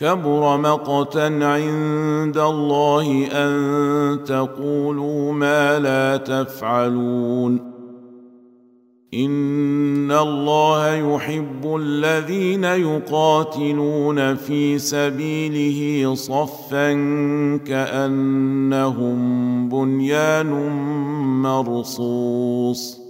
كبر مقتا عند الله أن تقولوا ما لا تفعلون. إن الله يحب الذين يقاتلون في سبيله صفا كأنهم بنيان مرصوص.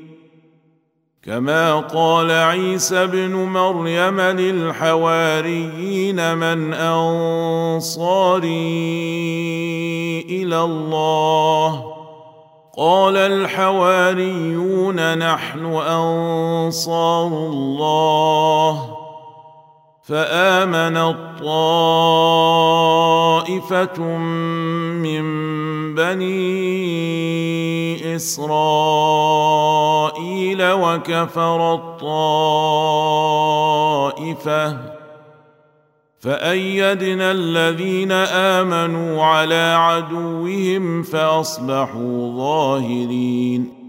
كما قال عيسى ابن مريم للحواريين من انصاري إلى الله قال الحواريون نحن انصار الله فامنت طائفه من بني اسرائيل وكفر الطائفة فأيدنا الذين آمنوا على عدوهم فأصبحوا ظاهرين